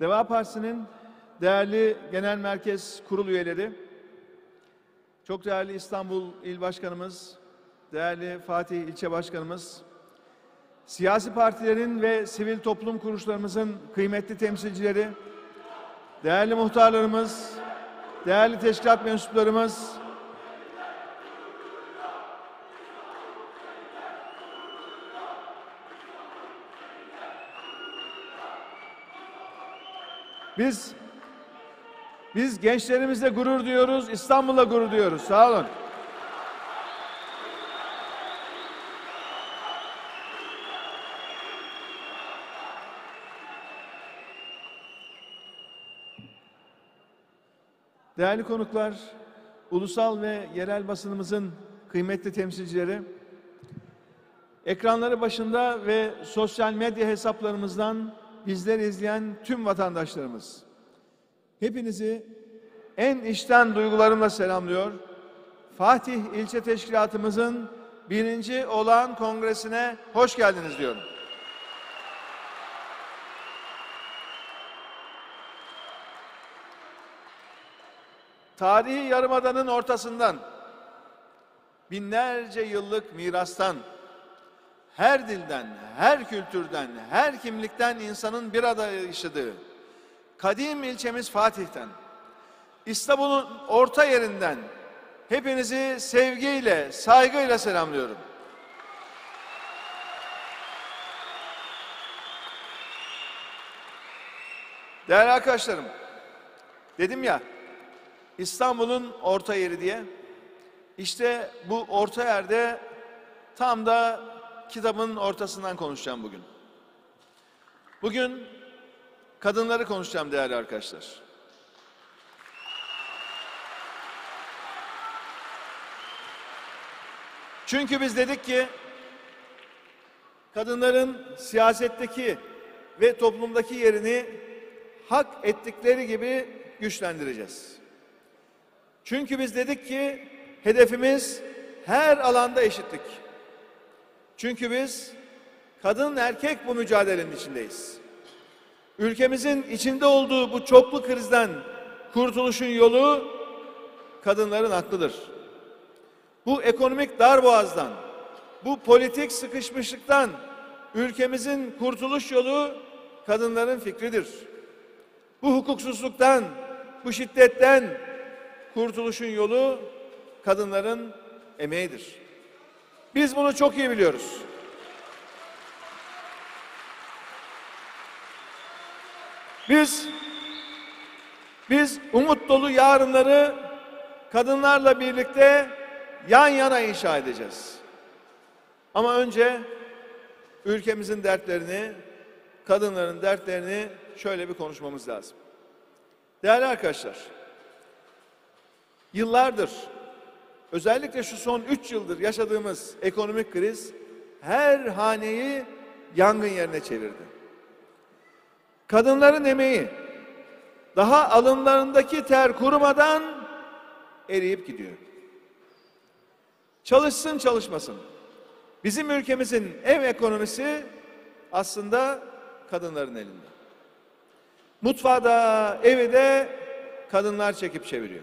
Deva Partisi'nin değerli genel merkez kurul üyeleri, çok değerli İstanbul İl Başkanımız, değerli Fatih İlçe Başkanımız, siyasi partilerin ve sivil toplum kuruluşlarımızın kıymetli temsilcileri, değerli muhtarlarımız, değerli teşkilat mensuplarımız, Biz biz gençlerimizle gurur duyuyoruz, İstanbul'la gurur duyuyoruz. Sağ olun. Değerli konuklar, ulusal ve yerel basınımızın kıymetli temsilcileri, ekranları başında ve sosyal medya hesaplarımızdan bizleri izleyen tüm vatandaşlarımız, hepinizi en içten duygularımla selamlıyor. Fatih İlçe Teşkilatımızın birinci olağan kongresine hoş geldiniz diyorum. Tarihi Yarımada'nın ortasından binlerce yıllık mirastan her dilden, her kültürden, her kimlikten insanın bir arada yaşadığı kadim ilçemiz Fatih'ten, İstanbul'un orta yerinden hepinizi sevgiyle, saygıyla selamlıyorum. Değerli arkadaşlarım, dedim ya İstanbul'un orta yeri diye. İşte bu orta yerde tam da kitabın ortasından konuşacağım bugün. Bugün kadınları konuşacağım değerli arkadaşlar. Çünkü biz dedik ki kadınların siyasetteki ve toplumdaki yerini hak ettikleri gibi güçlendireceğiz. Çünkü biz dedik ki hedefimiz her alanda eşitlik. Çünkü biz kadın erkek bu mücadelenin içindeyiz. Ülkemizin içinde olduğu bu çoklu krizden kurtuluşun yolu kadınların aklıdır. Bu ekonomik darboğazdan, bu politik sıkışmışlıktan ülkemizin kurtuluş yolu kadınların fikridir. Bu hukuksuzluktan, bu şiddetten kurtuluşun yolu kadınların emeğidir. Biz bunu çok iyi biliyoruz. Biz biz umut dolu yarınları kadınlarla birlikte yan yana inşa edeceğiz. Ama önce ülkemizin dertlerini, kadınların dertlerini şöyle bir konuşmamız lazım. Değerli arkadaşlar, yıllardır özellikle şu son üç yıldır yaşadığımız ekonomik kriz her haneyi yangın yerine çevirdi. Kadınların emeği daha alınlarındaki ter kurumadan eriyip gidiyor. Çalışsın çalışmasın. Bizim ülkemizin ev ekonomisi aslında kadınların elinde. Mutfağı da evi de kadınlar çekip çeviriyor.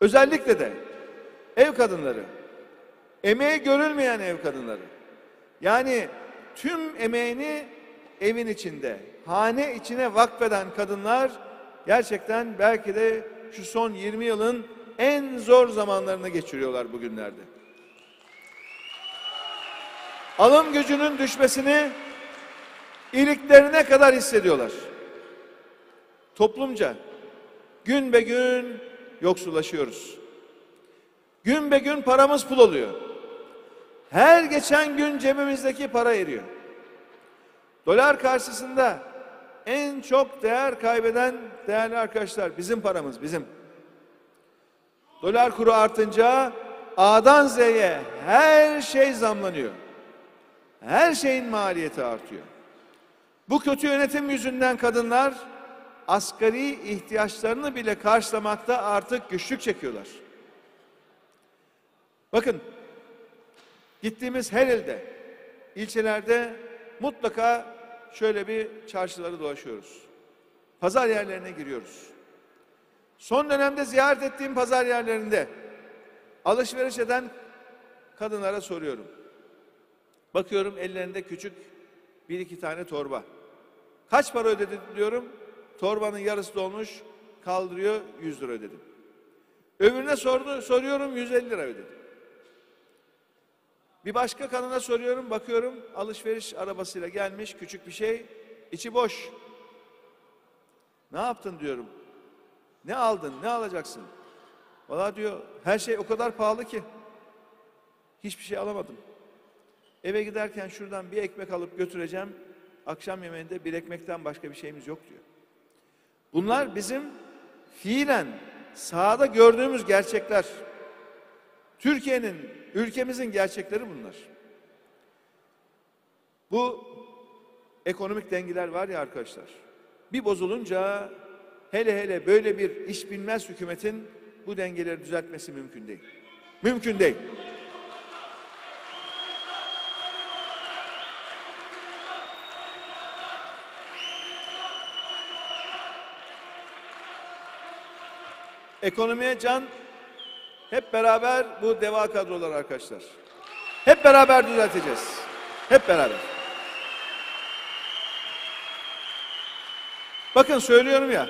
Özellikle de ev kadınları, emeği görülmeyen ev kadınları. Yani tüm emeğini evin içinde, hane içine vakfeden kadınlar gerçekten belki de şu son 20 yılın en zor zamanlarını geçiriyorlar bugünlerde. Alım gücünün düşmesini iliklerine kadar hissediyorlar. Toplumca gün be gün yoksullaşıyoruz. Gün be gün paramız pul oluyor. Her geçen gün cebimizdeki para eriyor. Dolar karşısında en çok değer kaybeden değerli arkadaşlar bizim paramız bizim. Dolar kuru artınca A'dan Z'ye her şey zamlanıyor. Her şeyin maliyeti artıyor. Bu kötü yönetim yüzünden kadınlar asgari ihtiyaçlarını bile karşılamakta artık güçlük çekiyorlar. Bakın gittiğimiz her ilde, ilçelerde mutlaka şöyle bir çarşıları dolaşıyoruz. pazar yerlerine giriyoruz. Son dönemde ziyaret ettiğim pazar yerlerinde alışveriş eden kadınlara soruyorum. Bakıyorum ellerinde küçük bir iki tane torba. Kaç para ödedin diyorum. Torbanın yarısı dolmuş. Kaldırıyor 100 lira ödedim. Öbürüne sordu, soruyorum 150 lira ödedim. Bir başka kadına soruyorum, bakıyorum alışveriş arabasıyla gelmiş küçük bir şey, içi boş. Ne yaptın diyorum. Ne aldın, ne alacaksın? Valla diyor her şey o kadar pahalı ki. Hiçbir şey alamadım. Eve giderken şuradan bir ekmek alıp götüreceğim. Akşam yemeğinde bir ekmekten başka bir şeyimiz yok diyor. Bunlar bizim fiilen sahada gördüğümüz gerçekler. Türkiye'nin, ülkemizin gerçekleri bunlar. Bu ekonomik dengeler var ya arkadaşlar. Bir bozulunca hele hele böyle bir iş bilmez hükümetin bu dengeleri düzeltmesi mümkün değil. Mümkün değil. Ekonomiye can hep beraber bu deva kadrolar arkadaşlar. Hep beraber düzelteceğiz. Hep beraber. Bakın söylüyorum ya.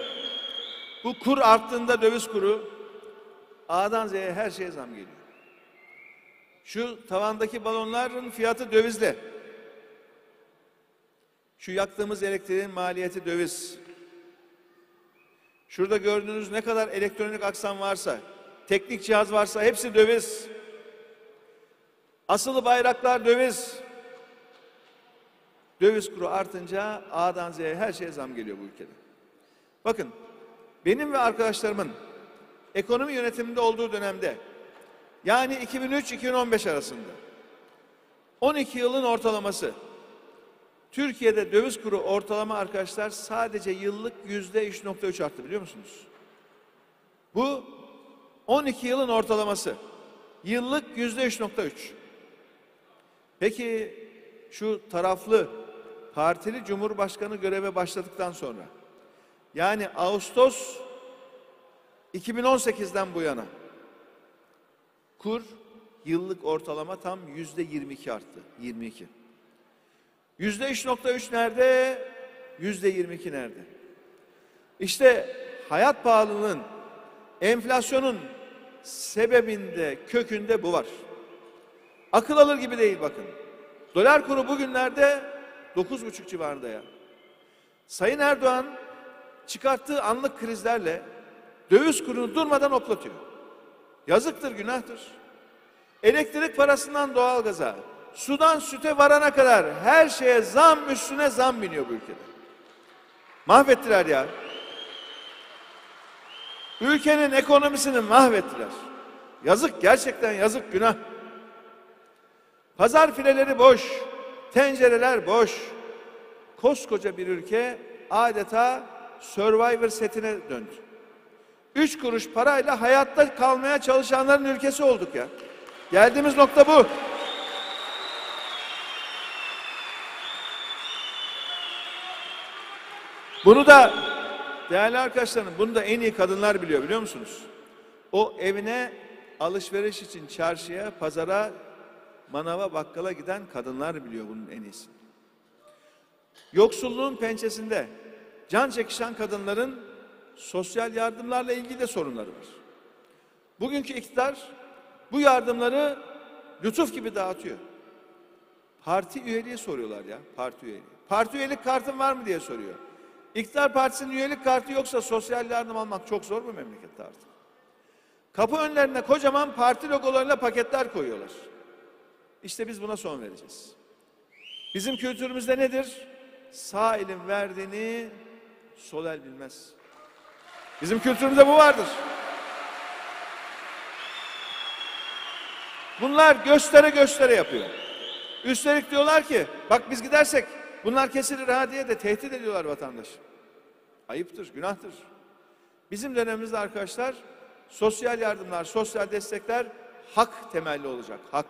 Bu kur arttığında döviz kuru A'dan Z'ye her şeye zam geliyor. Şu tavandaki balonların fiyatı dövizle. Şu yaktığımız elektriğin maliyeti döviz. Şurada gördüğünüz ne kadar elektronik aksam varsa, teknik cihaz varsa hepsi döviz. Asılı bayraklar döviz. Döviz kuru artınca A'dan Z'ye her şeye zam geliyor bu ülkede. Bakın benim ve arkadaşlarımın ekonomi yönetiminde olduğu dönemde yani 2003-2015 arasında 12 yılın ortalaması Türkiye'de döviz kuru ortalama arkadaşlar sadece yıllık yüzde 3.3 arttı biliyor musunuz? Bu 12 yılın ortalaması. Yıllık yüzde 3.3. Peki şu taraflı partili cumhurbaşkanı göreve başladıktan sonra yani Ağustos 2018'den bu yana kur yıllık ortalama tam yüzde 22 arttı. 22. Yüzde 3.3 nerede? Yüzde 22 nerede? İşte hayat pahalılığının, enflasyonun sebebinde, kökünde bu var. Akıl alır gibi değil bakın. Dolar kuru bugünlerde 9,5 civarında ya. Sayın Erdoğan çıkarttığı anlık krizlerle döviz kurunu durmadan oplatıyor. Yazıktır, günahtır. Elektrik parasından doğalgaza, sudan süte varana kadar her şeye zam üstüne zam biniyor bu ülkede. Mahvettiler ya. Ülkenin ekonomisini mahvettiler. Yazık gerçekten yazık günah. Pazar fileleri boş, tencereler boş. Koskoca bir ülke adeta Survivor setine döndü. Üç kuruş parayla hayatta kalmaya çalışanların ülkesi olduk ya. Geldiğimiz nokta bu. Bunu da değerli arkadaşlarım bunu da en iyi kadınlar biliyor biliyor musunuz? O evine alışveriş için çarşıya, pazara, manava, bakkala giden kadınlar biliyor bunun en iyisini. Yoksulluğun pençesinde can çekişen kadınların sosyal yardımlarla ilgili de sorunları var. Bugünkü iktidar bu yardımları lütuf gibi dağıtıyor. Parti üyeliği soruyorlar ya, parti üyeliği. Parti üyelik kartın var mı diye soruyor. İktidar Partisi'nin üyelik kartı yoksa sosyal yardım almak çok zor bu memlekette artık. Kapı önlerine kocaman parti logolarıyla paketler koyuyorlar. İşte biz buna son vereceğiz. Bizim kültürümüzde nedir? Sağ elin verdiğini sol el bilmez. Bizim kültürümüzde bu vardır. Bunlar göstere göstere yapıyor. Üstelik diyorlar ki bak biz gidersek bunlar kesilir ha diye de tehdit ediyorlar vatandaş. Ayıptır, günahtır. Bizim dönemimizde arkadaşlar sosyal yardımlar, sosyal destekler hak temelli olacak, hak.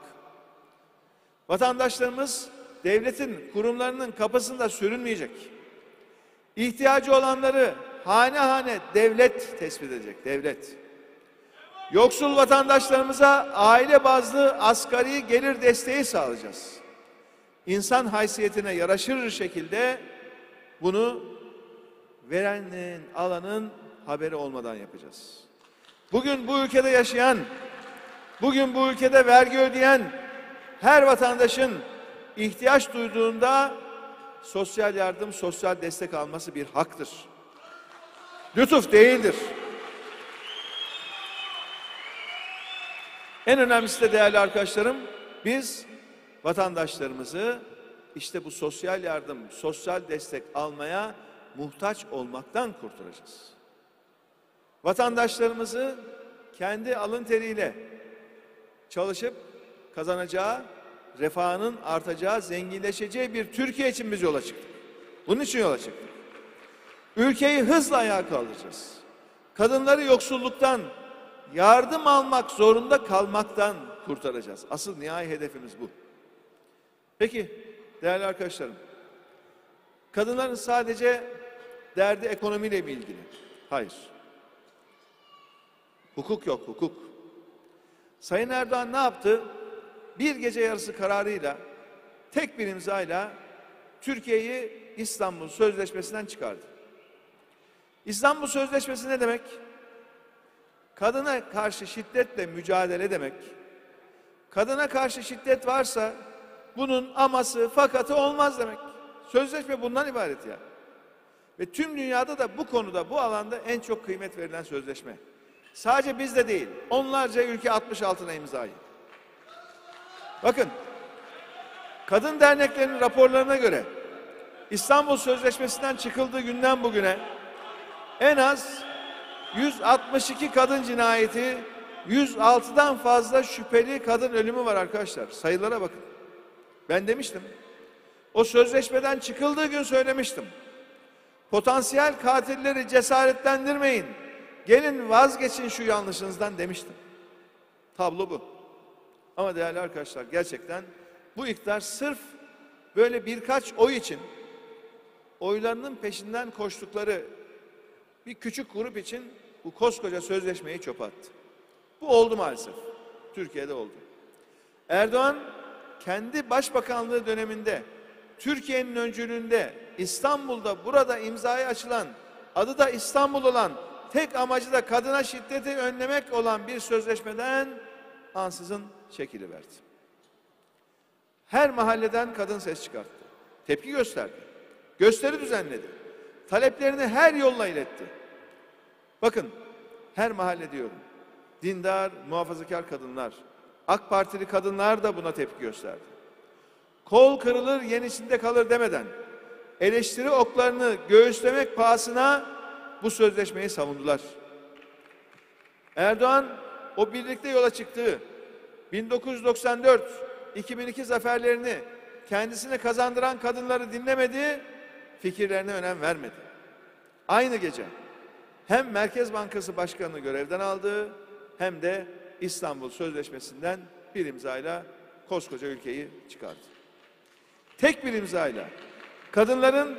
Vatandaşlarımız devletin kurumlarının kapısında sürünmeyecek. İhtiyacı olanları hane hane devlet tespit edecek, devlet. Yoksul vatandaşlarımıza aile bazlı asgari gelir desteği sağlayacağız. İnsan haysiyetine yaraşır şekilde bunu verenin, alanın haberi olmadan yapacağız. Bugün bu ülkede yaşayan, bugün bu ülkede vergi ödeyen her vatandaşın ihtiyaç duyduğunda sosyal yardım, sosyal destek alması bir haktır. Lütuf değildir. En önemlisi de değerli arkadaşlarım, biz vatandaşlarımızı işte bu sosyal yardım, sosyal destek almaya muhtaç olmaktan kurtaracağız. Vatandaşlarımızı kendi alın teriyle çalışıp kazanacağı, refahının artacağı, zenginleşeceği bir Türkiye için biz yola çıktık. Bunun için yola çıktık. Ülkeyi hızla ayağa kaldıracağız. Kadınları yoksulluktan, yardım almak zorunda kalmaktan kurtaracağız. Asıl nihai hedefimiz bu. Peki değerli arkadaşlarım, kadınların sadece derdi ekonomiyle mi ilgili? Hayır. Hukuk yok, hukuk. Sayın Erdoğan ne yaptı? Bir gece yarısı kararıyla tek bir imzayla Türkiye'yi İstanbul Sözleşmesi'nden çıkardı. İstanbul Sözleşmesi ne demek? Kadına karşı şiddetle mücadele demek. Kadına karşı şiddet varsa bunun aması, fakatı olmaz demek. Sözleşme bundan ibaret ya. Ve tüm dünyada da bu konuda, bu alanda en çok kıymet verilen sözleşme. Sadece bizde değil, onlarca ülke 66'na imzayı. Bakın, kadın derneklerinin raporlarına göre İstanbul Sözleşmesi'nden çıkıldığı günden bugüne en az 162 kadın cinayeti, 106'dan fazla şüpheli kadın ölümü var arkadaşlar. Sayılara bakın. Ben demiştim. O sözleşmeden çıkıldığı gün söylemiştim. Potansiyel katilleri cesaretlendirmeyin. Gelin vazgeçin şu yanlışınızdan demiştim. Tablo bu. Ama değerli arkadaşlar gerçekten bu iktidar sırf böyle birkaç oy için oylarının peşinden koştukları bir küçük grup için bu koskoca sözleşmeyi çöpe attı. Bu oldu maalesef. Türkiye'de oldu. Erdoğan kendi başbakanlığı döneminde Türkiye'nin öncülüğünde İstanbul'da burada imzaya açılan adı da İstanbul olan tek amacı da kadına şiddeti önlemek olan bir sözleşmeden ansızın çekiliverdi. Her mahalleden kadın ses çıkarttı. Tepki gösterdi. Gösteri düzenledi. Taleplerini her yolla iletti. Bakın her mahalle diyorum. Dindar, muhafazakar kadınlar, AK Partili kadınlar da buna tepki gösterdi. Kol kırılır yenisinde kalır demeden eleştiri oklarını göğüslemek pahasına bu sözleşmeyi savundular. Erdoğan o birlikte yola çıktığı 1994-2002 zaferlerini kendisine kazandıran kadınları dinlemedi, fikirlerine önem vermedi. Aynı gece hem Merkez Bankası Başkanı'nı görevden aldı hem de İstanbul Sözleşmesi'nden bir imzayla koskoca ülkeyi çıkardı. Tek bir imzayla kadınların,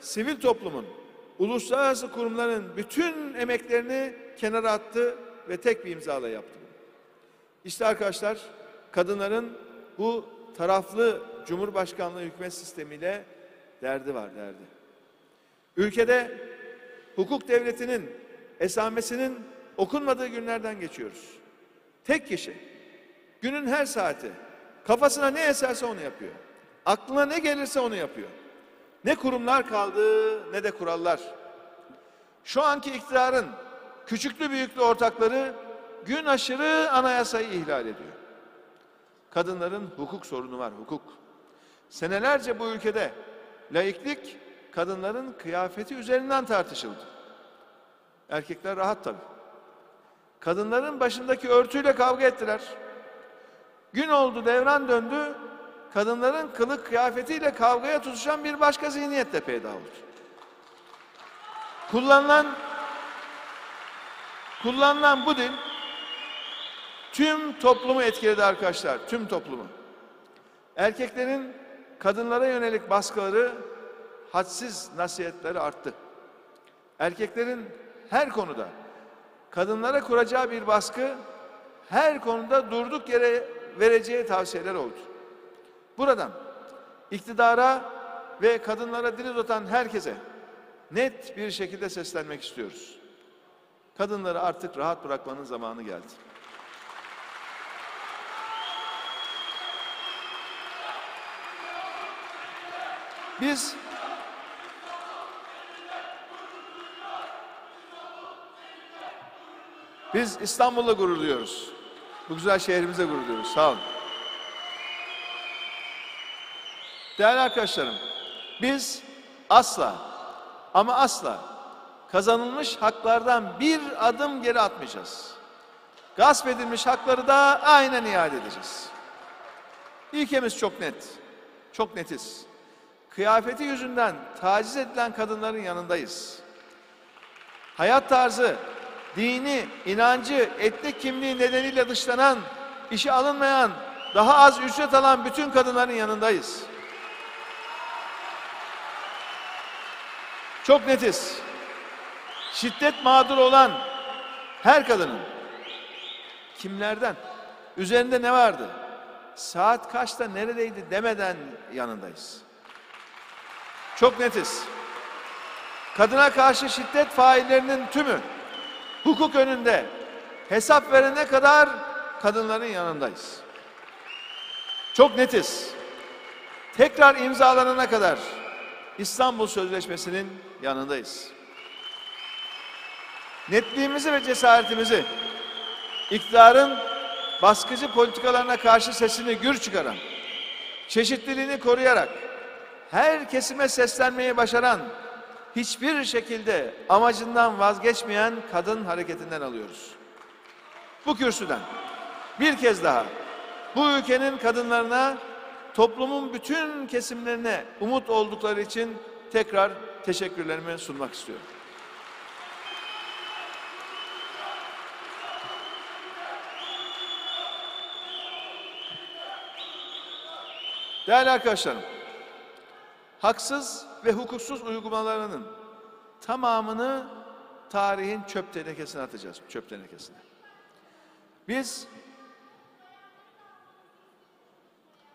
sivil toplumun, uluslararası kurumların bütün emeklerini kenara attı ve tek bir imzayla yaptı. İşte arkadaşlar kadınların bu taraflı Cumhurbaşkanlığı hükümet sistemiyle derdi var derdi. Ülkede hukuk devletinin esamesinin okunmadığı günlerden geçiyoruz. Tek kişi günün her saati kafasına ne eserse onu yapıyor. Aklına ne gelirse onu yapıyor. Ne kurumlar kaldı ne de kurallar. Şu anki iktidarın küçüklü büyüklü ortakları gün aşırı anayasayı ihlal ediyor. Kadınların hukuk sorunu var, hukuk. Senelerce bu ülkede laiklik kadınların kıyafeti üzerinden tartışıldı. Erkekler rahat tabii. Kadınların başındaki örtüyle kavga ettiler. Gün oldu, devran döndü. Kadınların kılık kıyafetiyle kavgaya tutuşan bir başka zihniyet de peyda oldu. Kullanılan kullanılan bu dil tüm toplumu etkiledi arkadaşlar, tüm toplumu. Erkeklerin kadınlara yönelik baskıları, hadsiz nasihatleri arttı. erkeklerin her konuda kadınlara kuracağı bir baskı her konuda durduk yere vereceği tavsiyeler oldu. Buradan iktidara ve kadınlara dil uzatan herkese net bir şekilde seslenmek istiyoruz. Kadınları artık rahat bırakmanın zamanı geldi. Biz Biz İstanbul'la gurur duyuyoruz. Bu güzel şehrimize gurur duyuyoruz. Sağ olun. Değerli arkadaşlarım, biz asla ama asla kazanılmış haklardan bir adım geri atmayacağız. Gasp edilmiş hakları da aynen iade edeceğiz. İlkemiz çok net. Çok netiz. Kıyafeti yüzünden taciz edilen kadınların yanındayız. Hayat tarzı, dini, inancı, etnik kimliği nedeniyle dışlanan, işe alınmayan, daha az ücret alan bütün kadınların yanındayız. Çok netiz. Şiddet mağduru olan her kadının kimlerden, üzerinde ne vardı, saat kaçta neredeydi demeden yanındayız. Çok netiz. Kadına karşı şiddet faillerinin tümü hukuk önünde hesap verene kadar kadınların yanındayız. Çok netiz. Tekrar imzalanana kadar İstanbul Sözleşmesi'nin yanındayız. Netliğimizi ve cesaretimizi iktidarın baskıcı politikalarına karşı sesini gür çıkaran, çeşitliliğini koruyarak her kesime seslenmeyi başaran, hiçbir şekilde amacından vazgeçmeyen kadın hareketinden alıyoruz. Bu kürsüden bir kez daha bu ülkenin kadınlarına toplumun bütün kesimlerine umut oldukları için tekrar teşekkürlerimi sunmak istiyorum. Değerli arkadaşlarım, haksız ve hukuksuz uygulamalarının tamamını tarihin çöp tenekesine atacağız, çöp tenekesine. Biz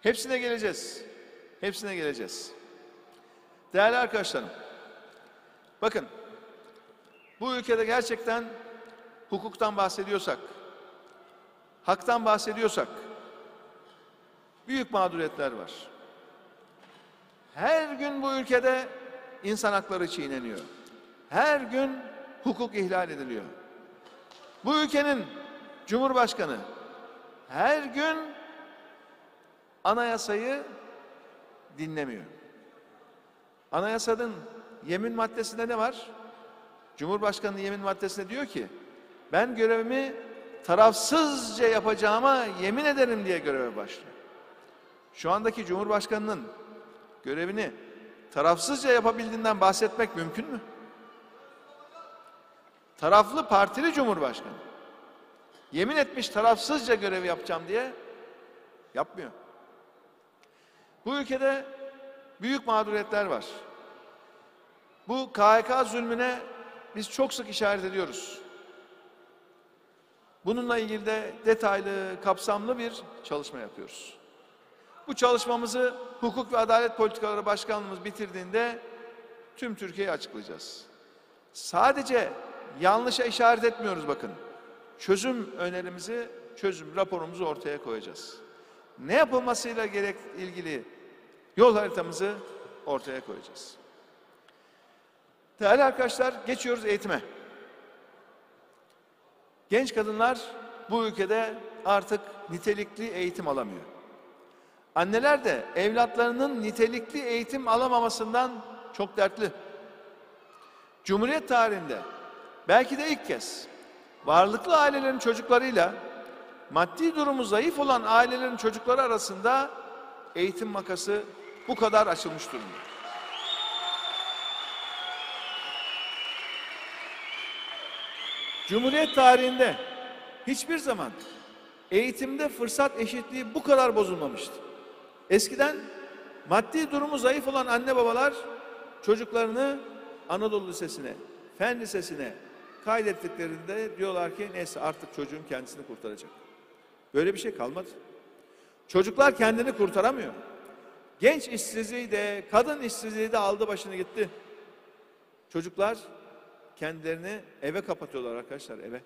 hepsine geleceğiz, hepsine geleceğiz. Değerli arkadaşlarım, bakın bu ülkede gerçekten hukuktan bahsediyorsak, haktan bahsediyorsak, büyük mağduriyetler var. Her gün bu ülkede insan hakları çiğneniyor. Her gün hukuk ihlal ediliyor. Bu ülkenin Cumhurbaşkanı her gün anayasayı dinlemiyor. Anayasanın yemin maddesinde ne var? Cumhurbaşkanı yemin maddesinde diyor ki ben görevimi tarafsızca yapacağıma yemin ederim diye göreve başlıyor. Şu andaki Cumhurbaşkanının görevini tarafsızca yapabildiğinden bahsetmek mümkün mü? Taraflı partili Cumhurbaşkanı. Yemin etmiş tarafsızca görev yapacağım diye yapmıyor. Bu ülkede büyük mağduriyetler var. Bu KHK zulmüne biz çok sık işaret ediyoruz. Bununla ilgili de detaylı, kapsamlı bir çalışma yapıyoruz. Bu çalışmamızı Hukuk ve Adalet Politikaları Başkanlığımız bitirdiğinde tüm Türkiye'ye açıklayacağız. Sadece yanlışa işaret etmiyoruz bakın. Çözüm önerimizi, çözüm raporumuzu ortaya koyacağız. Ne yapılmasıyla gerek ilgili yol haritamızı ortaya koyacağız. Değerli arkadaşlar geçiyoruz eğitime. Genç kadınlar bu ülkede artık nitelikli eğitim alamıyor. Anneler de evlatlarının nitelikli eğitim alamamasından çok dertli. Cumhuriyet tarihinde belki de ilk kez varlıklı ailelerin çocuklarıyla maddi durumu zayıf olan ailelerin çocukları arasında eğitim makası bu kadar açılmış durumda. Cumhuriyet tarihinde hiçbir zaman eğitimde fırsat eşitliği bu kadar bozulmamıştı. Eskiden maddi durumu zayıf olan anne babalar çocuklarını Anadolu Lisesi'ne, fen lisesine kaydettiklerinde diyorlar ki neyse artık çocuğum kendisini kurtaracak. Böyle bir şey kalmadı. Çocuklar kendini kurtaramıyor. Genç işsizliği de, kadın işsizliği de aldı başını gitti. Çocuklar kendilerini eve kapatıyorlar arkadaşlar eve.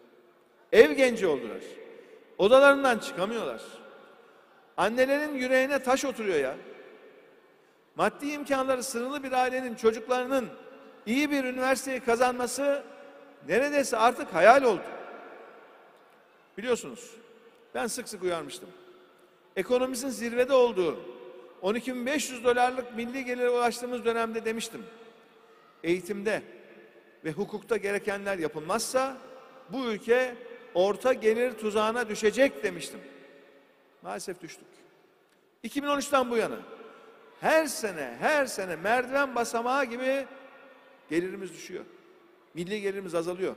Ev genci oldular. Odalarından çıkamıyorlar. Annelerin yüreğine taş oturuyor ya. Maddi imkanları sınırlı bir ailenin çocuklarının iyi bir üniversiteyi kazanması neredeyse artık hayal oldu. Biliyorsunuz ben sık sık uyarmıştım. Ekonomimizin zirvede olduğu 12.500 dolarlık milli gelire ulaştığımız dönemde demiştim. Eğitimde ve hukukta gerekenler yapılmazsa bu ülke orta gelir tuzağına düşecek demiştim. Maalesef düştük. 2013'ten bu yana her sene her sene merdiven basamağı gibi gelirimiz düşüyor. Milli gelirimiz azalıyor.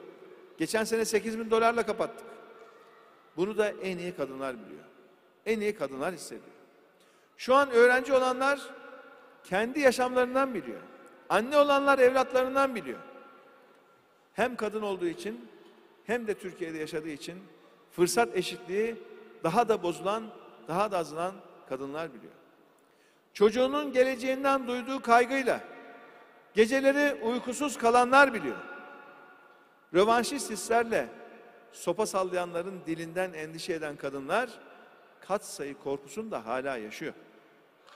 Geçen sene 8 bin dolarla kapattık. Bunu da en iyi kadınlar biliyor. En iyi kadınlar hissediyor. Şu an öğrenci olanlar kendi yaşamlarından biliyor. Anne olanlar evlatlarından biliyor. Hem kadın olduğu için hem de Türkiye'de yaşadığı için fırsat eşitliği daha da bozulan, daha da azalan kadınlar biliyor. Çocuğunun geleceğinden duyduğu kaygıyla geceleri uykusuz kalanlar biliyor. Rövanşist hislerle sopa sallayanların dilinden endişe eden kadınlar kat sayı korkusunu da hala yaşıyor.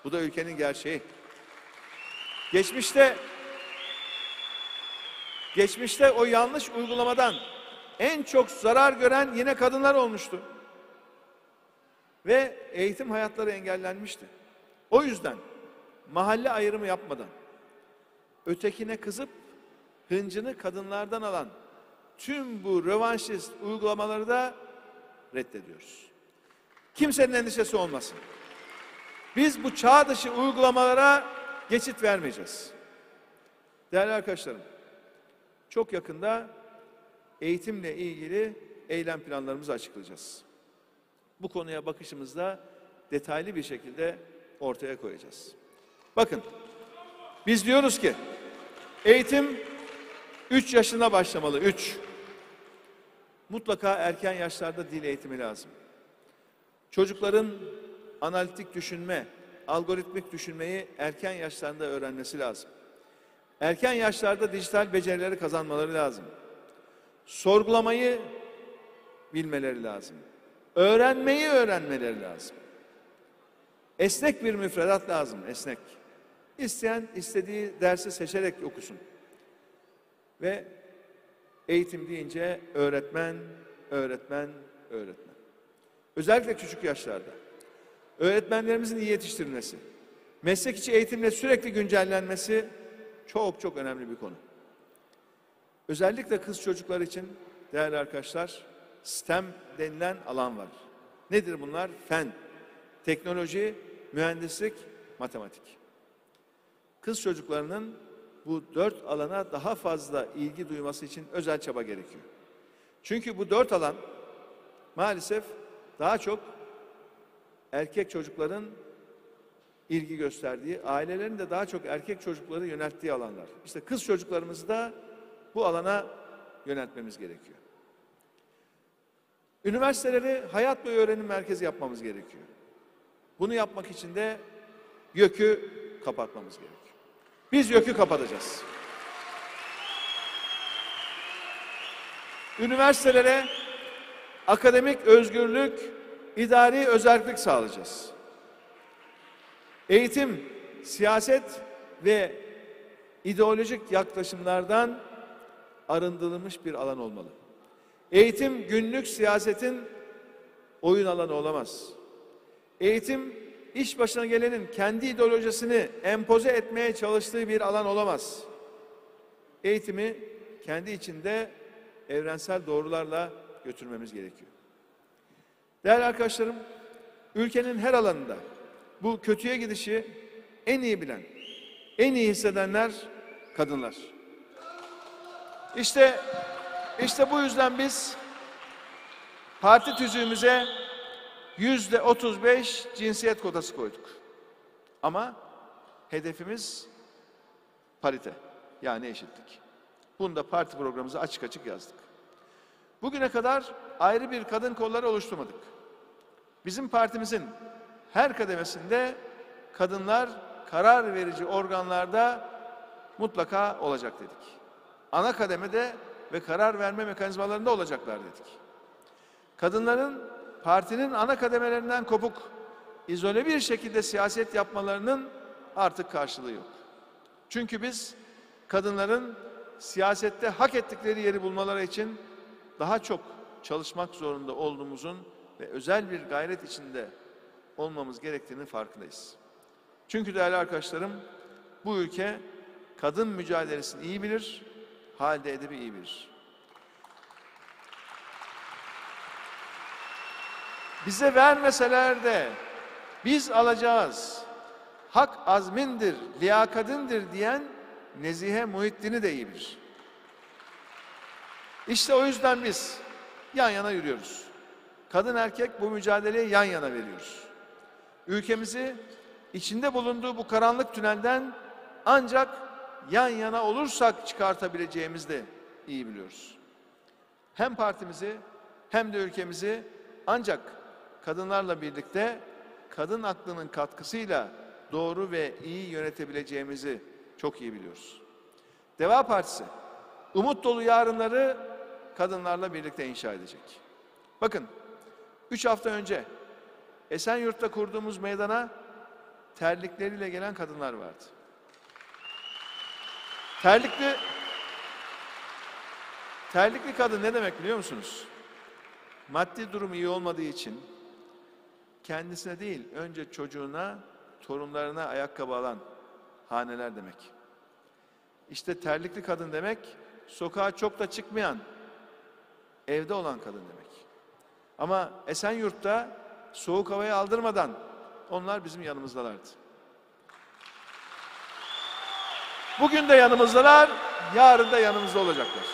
Bu da ülkenin gerçeği. Geçmişte geçmişte o yanlış uygulamadan en çok zarar gören yine kadınlar olmuştu. Ve eğitim hayatları engellenmişti. O yüzden mahalle ayrımı yapmadan ötekine kızıp hıncını kadınlardan alan tüm bu rövanşist uygulamaları da reddediyoruz. Kimsenin endişesi olmasın. Biz bu çağ dışı uygulamalara geçit vermeyeceğiz. Değerli arkadaşlarım, çok yakında eğitimle ilgili eylem planlarımızı açıklayacağız. Bu konuya bakışımızda detaylı bir şekilde ortaya koyacağız. Bakın, biz diyoruz ki eğitim 3 yaşına başlamalı, 3. Mutlaka erken yaşlarda dil eğitimi lazım. Çocukların analitik düşünme, algoritmik düşünmeyi erken yaşlarında öğrenmesi lazım. Erken yaşlarda dijital becerileri kazanmaları lazım. Sorgulamayı bilmeleri lazım. Öğrenmeyi öğrenmeleri lazım. Esnek bir müfredat lazım, esnek. İsteyen istediği dersi seçerek okusun. Ve eğitim deyince öğretmen, öğretmen, öğretmen. Özellikle küçük yaşlarda. Öğretmenlerimizin iyi yetiştirilmesi, meslek içi eğitimle sürekli güncellenmesi çok çok önemli bir konu. Özellikle kız çocuklar için değerli arkadaşlar STEM denilen alan var. Nedir bunlar? Fen, teknoloji, mühendislik, matematik. Kız çocuklarının bu dört alana daha fazla ilgi duyması için özel çaba gerekiyor. Çünkü bu dört alan maalesef daha çok erkek çocukların ilgi gösterdiği, ailelerin de daha çok erkek çocukları yönelttiği alanlar. İşte kız çocuklarımızı da bu alana yöneltmemiz gerekiyor. Üniversiteleri hayat boyu öğrenim merkezi yapmamız gerekiyor. Bunu yapmak için de YÖK'ü kapatmamız gerekiyor. Biz YÖK'ü kapatacağız. Üniversitelere akademik özgürlük, idari özellik sağlayacağız. Eğitim, siyaset ve ideolojik yaklaşımlardan arındırılmış bir alan olmalı. Eğitim günlük siyasetin oyun alanı olamaz. Eğitim iş başına gelenin kendi ideolojisini empoze etmeye çalıştığı bir alan olamaz. Eğitimi kendi içinde evrensel doğrularla götürmemiz gerekiyor. Değerli arkadaşlarım, ülkenin her alanında bu kötüye gidişi en iyi bilen, en iyi hissedenler kadınlar. İşte işte bu yüzden biz parti tüzüğümüze yüzde 35 cinsiyet kotası koyduk. Ama hedefimiz parite yani eşitlik. Bunu da parti programımıza açık açık yazdık. Bugüne kadar ayrı bir kadın kolları oluşturmadık. Bizim partimizin her kademesinde kadınlar karar verici organlarda mutlaka olacak dedik. Ana kademede ve karar verme mekanizmalarında olacaklar dedik. Kadınların partinin ana kademelerinden kopuk, izole bir şekilde siyaset yapmalarının artık karşılığı yok. Çünkü biz kadınların siyasette hak ettikleri yeri bulmaları için daha çok çalışmak zorunda olduğumuzun ve özel bir gayret içinde olmamız gerektiğinin farkındayız. Çünkü değerli arkadaşlarım bu ülke kadın mücadelesini iyi bilir, halde edebi iyi bilir. Bize vermeseler de biz alacağız. Hak azmindir, liyakadindir diyen Nezihe Muhittin'i de iyi bilir. İşte o yüzden biz yan yana yürüyoruz. Kadın erkek bu mücadeleyi yan yana veriyoruz. Ülkemizi içinde bulunduğu bu karanlık tünelden ancak yan yana olursak çıkartabileceğimizi de iyi biliyoruz. Hem partimizi hem de ülkemizi ancak kadınlarla birlikte kadın aklının katkısıyla doğru ve iyi yönetebileceğimizi çok iyi biliyoruz. Deva Partisi umut dolu yarınları kadınlarla birlikte inşa edecek. Bakın, üç hafta önce Esenyurt'ta kurduğumuz meydana terlikleriyle gelen kadınlar vardı. Terlikli terlikli kadın ne demek biliyor musunuz? Maddi durum iyi olmadığı için kendisine değil, önce çocuğuna, torunlarına ayakkabı alan haneler demek. İşte terlikli kadın demek, sokağa çok da çıkmayan, evde olan kadın demek. Ama Esenyurt'ta soğuk havayı aldırmadan onlar bizim yanımızdalardı. Bugün de yanımızdalar, yarın da yanımızda olacaklar.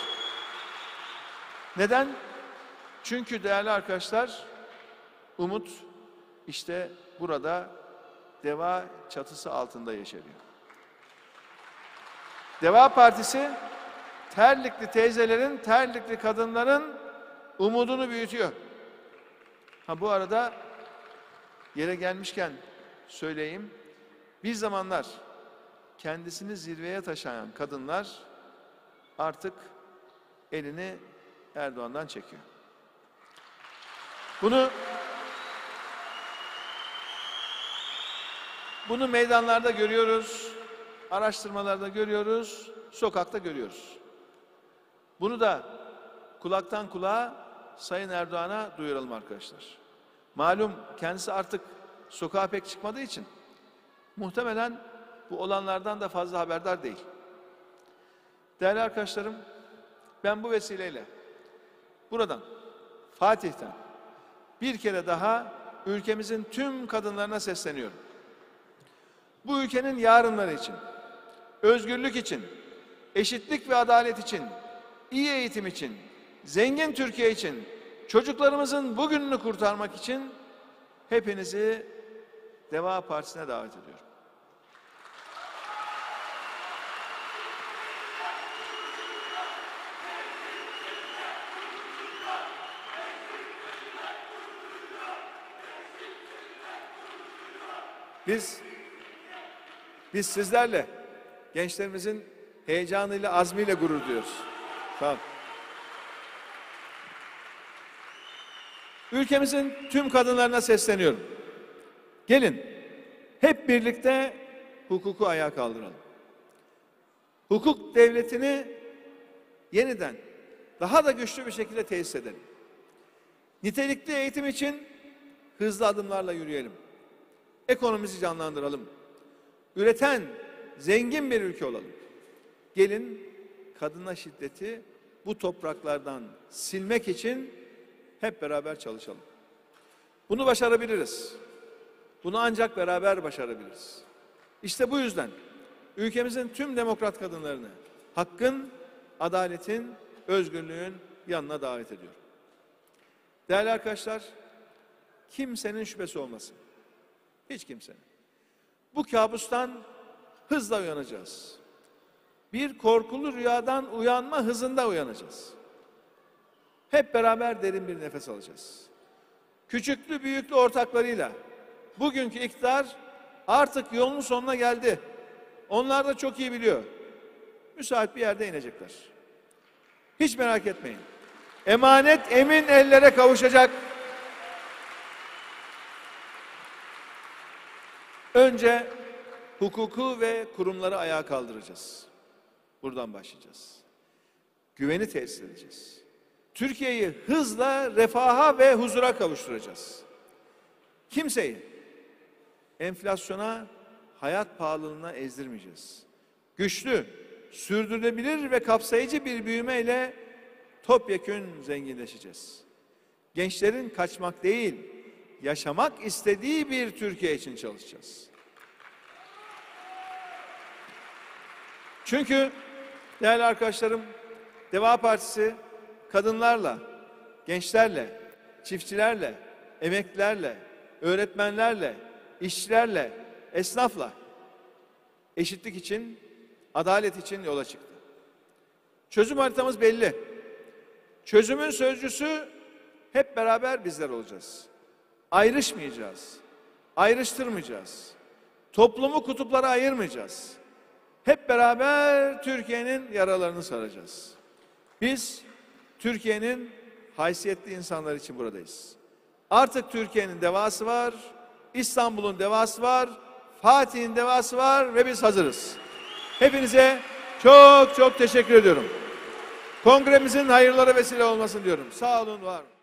Neden? Çünkü değerli arkadaşlar, umut işte burada Deva çatısı altında yeşeriyor. Deva Partisi terlikli teyzelerin, terlikli kadınların umudunu büyütüyor. Ha bu arada yere gelmişken söyleyeyim. Bir zamanlar kendisini zirveye taşıyan kadınlar artık elini Erdoğan'dan çekiyor. Bunu bunu meydanlarda görüyoruz, araştırmalarda görüyoruz, sokakta görüyoruz. Bunu da kulaktan kulağa Sayın Erdoğan'a duyuralım arkadaşlar. Malum kendisi artık sokağa pek çıkmadığı için muhtemelen bu olanlardan da fazla haberdar değil. Değerli arkadaşlarım, ben bu vesileyle buradan, Fatih'ten bir kere daha ülkemizin tüm kadınlarına sesleniyorum. Bu ülkenin yarınları için, özgürlük için, eşitlik ve adalet için, iyi eğitim için, zengin Türkiye için, çocuklarımızın bugününü kurtarmak için hepinizi Deva Partisi'ne davet ediyorum. Biz biz sizlerle gençlerimizin heyecanıyla, azmiyle gurur duyuyoruz. Sağ Ülkemizin tüm kadınlarına sesleniyorum. Gelin hep birlikte hukuku ayağa kaldıralım. Hukuk devletini yeniden daha da güçlü bir şekilde tesis edelim. Nitelikli eğitim için hızlı adımlarla yürüyelim. Ekonomimizi canlandıralım. Üreten, zengin bir ülke olalım. Gelin kadına şiddeti bu topraklardan silmek için hep beraber çalışalım. Bunu başarabiliriz. Bunu ancak beraber başarabiliriz. İşte bu yüzden ülkemizin tüm demokrat kadınlarını hakkın, adaletin, özgürlüğün yanına davet ediyorum. Değerli arkadaşlar, kimsenin şüphesi olmasın. Hiç kimsenin. Bu kabustan hızla uyanacağız. bir korkulu rüyadan uyanma hızında uyanacağız. Hep beraber derin bir nefes alacağız. Küçüklü büyüklü ortaklarıyla bugünkü iktidar artık yolun sonuna geldi. Onlar da çok iyi biliyor. Müsait bir yerde inecekler. Hiç merak etmeyin. Emanet emin ellere kavuşacak. Önce hukuku ve kurumları ayağa kaldıracağız. Buradan başlayacağız. Güveni tesis edeceğiz. Türkiye'yi hızla refaha ve huzura kavuşturacağız. Kimseyi enflasyona, hayat pahalılığına ezdirmeyeceğiz. Güçlü, sürdürülebilir ve kapsayıcı bir büyümeyle topyekün zenginleşeceğiz. Gençlerin kaçmak değil, yaşamak istediği bir Türkiye için çalışacağız. Çünkü değerli arkadaşlarım, Deva Partisi kadınlarla, gençlerle, çiftçilerle, emeklilerle, öğretmenlerle, işçilerle, esnafla eşitlik için, adalet için yola çıktı. Çözüm haritamız belli. Çözümün sözcüsü hep beraber bizler olacağız. Ayrışmayacağız. Ayrıştırmayacağız. Toplumu kutuplara ayırmayacağız. Hep beraber Türkiye'nin yaralarını saracağız. Biz Türkiye'nin haysiyetli insanlar için buradayız. Artık Türkiye'nin devası var, İstanbul'un devası var, Fatih'in devası var ve biz hazırız. Hepinize çok çok teşekkür ediyorum. Kongremizin hayırlara vesile olmasın diyorum. Sağ olun, var olun.